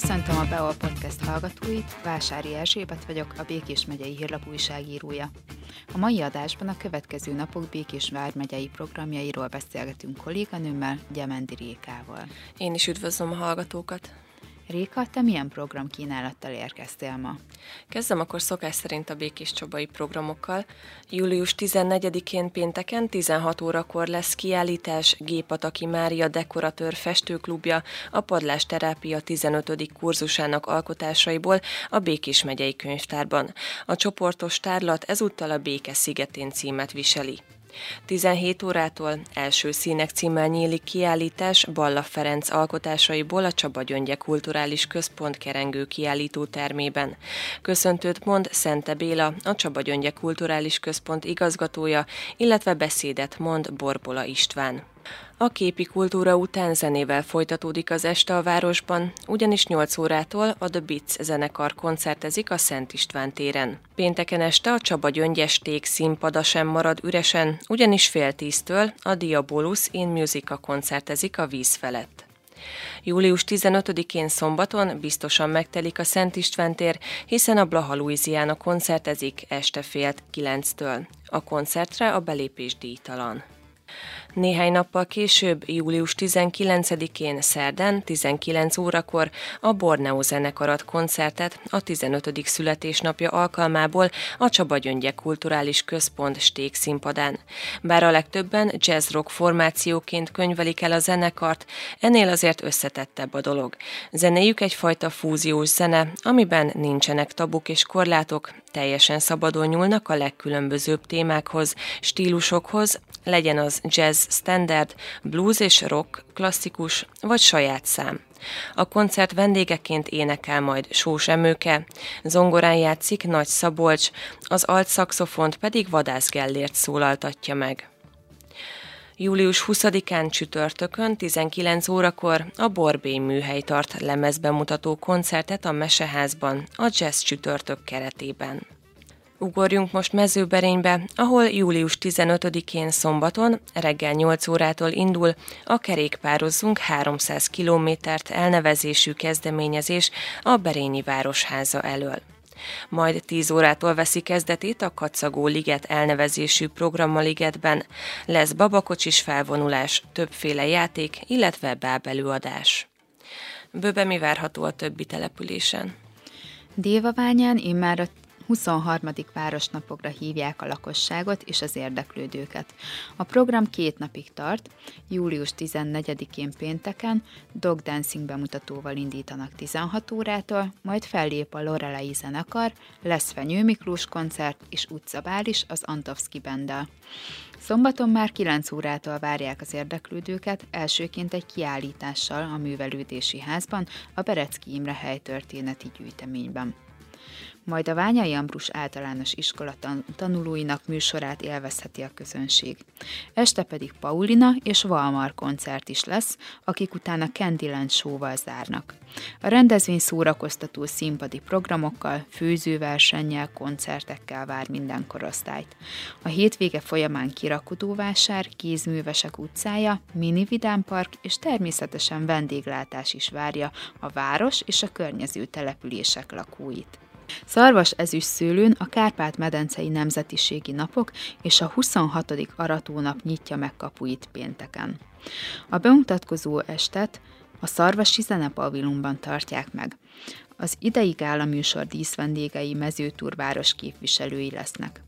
Köszöntöm a Beol Podcast hallgatóit, Vásári Erzsébet vagyok, a Békés megyei hírlap újságírója. A mai adásban a következő napok Békés vármegyei programjairól beszélgetünk kolléganőmmel, Gyemendi Rékával. Én is üdvözlöm a hallgatókat! Réka, te milyen program kínálattal érkeztél ma? Kezdem akkor szokás szerint a Békés Csabai programokkal. Július 14-én pénteken 16 órakor lesz kiállítás Gépataki Mária Dekoratőr Festőklubja a Padlás Terápia 15. kurzusának alkotásaiból a Békés megyei könyvtárban. A csoportos tárlat ezúttal a Béke szigetén címet viseli. 17 órától első színek címmel nyílik kiállítás Balla Ferenc alkotásaiból a Csaba Gyöngye Kulturális Központ kerengő kiállító termében. Köszöntőt mond Szente Béla, a Csaba Gyöngye Kulturális Központ igazgatója, illetve beszédet mond Borbola István. A képi kultúra után zenével folytatódik az este a városban, ugyanis 8 órától a The Beats zenekar koncertezik a Szent István téren. Pénteken este a Csaba Gyöngyesték színpada sem marad üresen, ugyanis fél tíztől a Diabolus in Musica koncertezik a víz felett. Július 15-én szombaton biztosan megtelik a Szent István tér, hiszen a Blaha Louisiana koncertezik este fél kilenctől. A koncertre a belépés díjtalan. Néhány nappal később, július 19-én szerdán 19 órakor a Borneo zenekarat koncertet a 15. születésnapja alkalmából a Csaba Gyöngye Kulturális Központ sték színpadán. Bár a legtöbben jazz-rock formációként könyvelik el a zenekart, ennél azért összetettebb a dolog. Zenéjük egyfajta fúziós zene, amiben nincsenek tabuk és korlátok, teljesen szabadon nyúlnak a legkülönbözőbb témákhoz, stílusokhoz, legyen az jazz standard, blues és rock, klasszikus vagy saját szám. A koncert vendégeként énekel majd Sós Emőke, zongorán játszik Nagy Szabolcs, az alt szaxofont pedig Vadász Gellért szólaltatja meg. Július 20-án csütörtökön 19 órakor a Borbély műhely tart lemezbemutató koncertet a Meseházban a Jazz csütörtök keretében. Ugorjunk most mezőberénybe, ahol július 15-én szombaton reggel 8 órától indul a kerékpározzunk 300 kilométert elnevezésű kezdeményezés a Berényi Városháza elől. Majd 10 órától veszi kezdetét a Kacagó Liget elnevezésű program. Lesz babakocsis felvonulás, többféle játék, illetve bábelőadás. Bőbe mi várható a többi településen? Dévaványán immár a 23. városnapokra hívják a lakosságot és az érdeklődőket. A program két napig tart, július 14-én pénteken dog dancing bemutatóval indítanak 16 órától, majd fellép a Lorelei zenekar, lesz Fenyő Miklós koncert és utcabális az Antovski Bendel. Szombaton már 9 órától várják az érdeklődőket, elsőként egy kiállítással a Művelődési Házban, a Berecki Imre helytörténeti gyűjteményben majd a Ványai Ambrus általános iskola tanulóinak műsorát élvezheti a közönség. Este pedig Paulina és Valmar koncert is lesz, akik utána Candyland show zárnak. A rendezvény szórakoztató színpadi programokkal, főzőversennyel, koncertekkel vár minden korosztályt. A hétvége folyamán kirakodóvásár, kézművesek utcája, mini vidámpark és természetesen vendéglátás is várja a város és a környező települések lakóit. Szarvas ezüst szőlőn a Kárpát-medencei Nemzetiségi Napok és a 26. aratónap nyitja meg kapuit pénteken. A bemutatkozó estet a Szarvasi Zenepavilonban tartják meg. Az idei gála műsor díszvendégei mezőturváros képviselői lesznek.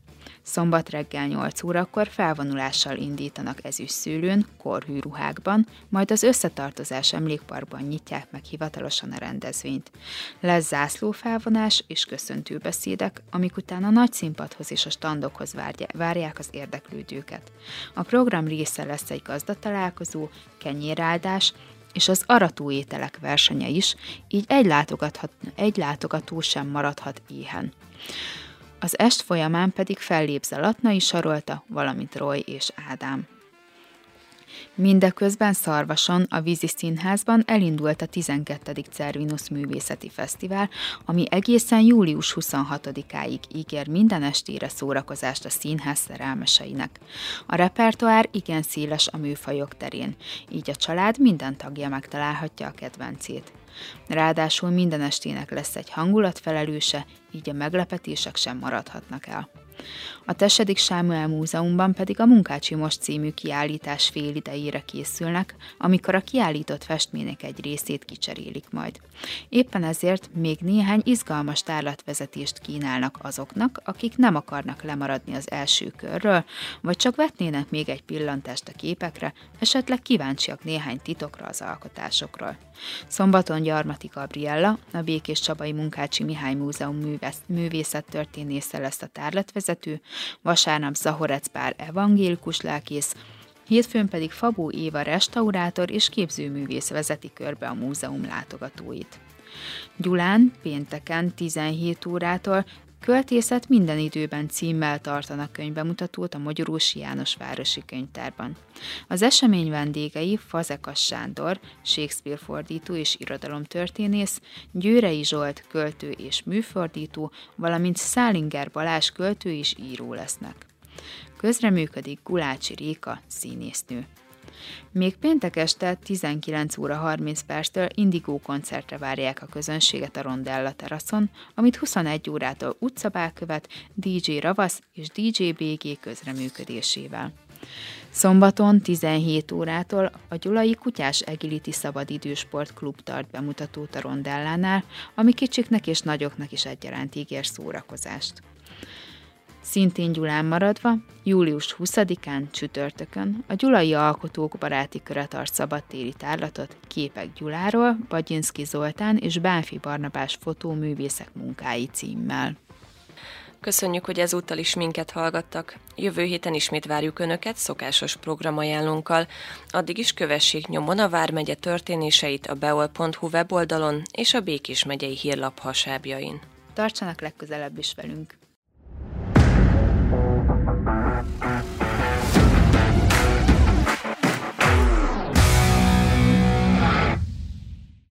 Szombat reggel 8 órakor felvonulással indítanak ezüstszőlőn, korhű ruhákban, majd az összetartozás emlékparkban nyitják meg hivatalosan a rendezvényt. Lesz zászlófelvonás és köszöntőbeszédek, amik után a nagy színpadhoz és a standokhoz várják az érdeklődőket. A program része lesz egy gazdatalálkozó, kenyéráldás, és az arató ételek versenye is, így egy, látogathat, egy látogató sem maradhat éhen. Az est folyamán pedig fellép Zalatnai Sarolta, valamint Roy és Ádám. Mindeközben Szarvason, a Vízi Színházban elindult a 12. Cervinus Művészeti Fesztivál, ami egészen július 26-áig ígér minden estére szórakozást a színház szerelmeseinek. A repertoár igen széles a műfajok terén, így a család minden tagja megtalálhatja a kedvencét. Ráadásul minden estének lesz egy hangulatfelelőse, így a meglepetések sem maradhatnak el. A Tesedik Sámuel Múzeumban pedig a Munkácsi Most című kiállítás fél idejére készülnek, amikor a kiállított festmények egy részét kicserélik majd. Éppen ezért még néhány izgalmas tárlatvezetést kínálnak azoknak, akik nem akarnak lemaradni az első körről, vagy csak vetnének még egy pillantást a képekre, esetleg kíváncsiak néhány titokra az alkotásokról. Szombaton Gyarmati Gabriella, a Békés Csabai Munkácsi Mihály Múzeum művész, művészettörténésze lesz a tárlatvezető, vasárnap Zahorec Pár evangélikus lelkész, hétfőn pedig Fabó Éva restaurátor és képzőművész vezeti körbe a múzeum látogatóit. Gyulán pénteken 17 órától Költészet minden időben címmel tartanak könyvbemutatót a Magyarósi János Városi Könyvtárban. Az esemény vendégei Fazekas Sándor, Shakespeare fordító és irodalomtörténész, Győrei Zsolt költő és műfordító, valamint Szálinger Balázs költő és író lesznek. Közreműködik Gulácsi Réka színésznő. Még péntek este 19 óra 30 perctől Indigo koncertre várják a közönséget a Rondella teraszon, amit 21 órától utcabál követ DJ Ravasz és DJ BG közreműködésével. Szombaton 17 órától a Gyulai Kutyás Egiliti Szabadidős Klub tart bemutatót a Rondellánál, ami kicsiknek és nagyoknak is egyaránt ígér szórakozást. Szintén Gyulán maradva, július 20-án csütörtökön a Gyulai Alkotók Baráti Köre tart szabadtéri tárlatot Képek Gyuláról, Bagyinszki Zoltán és Bánfi Barnabás fotóművészek munkái címmel. Köszönjük, hogy ezúttal is minket hallgattak. Jövő héten ismét várjuk Önöket szokásos programajánlónkkal. Addig is kövessék nyomon a Vármegye történéseit a beol.hu weboldalon és a Békés megyei hírlap hasábjain. Tartsanak legközelebb is velünk!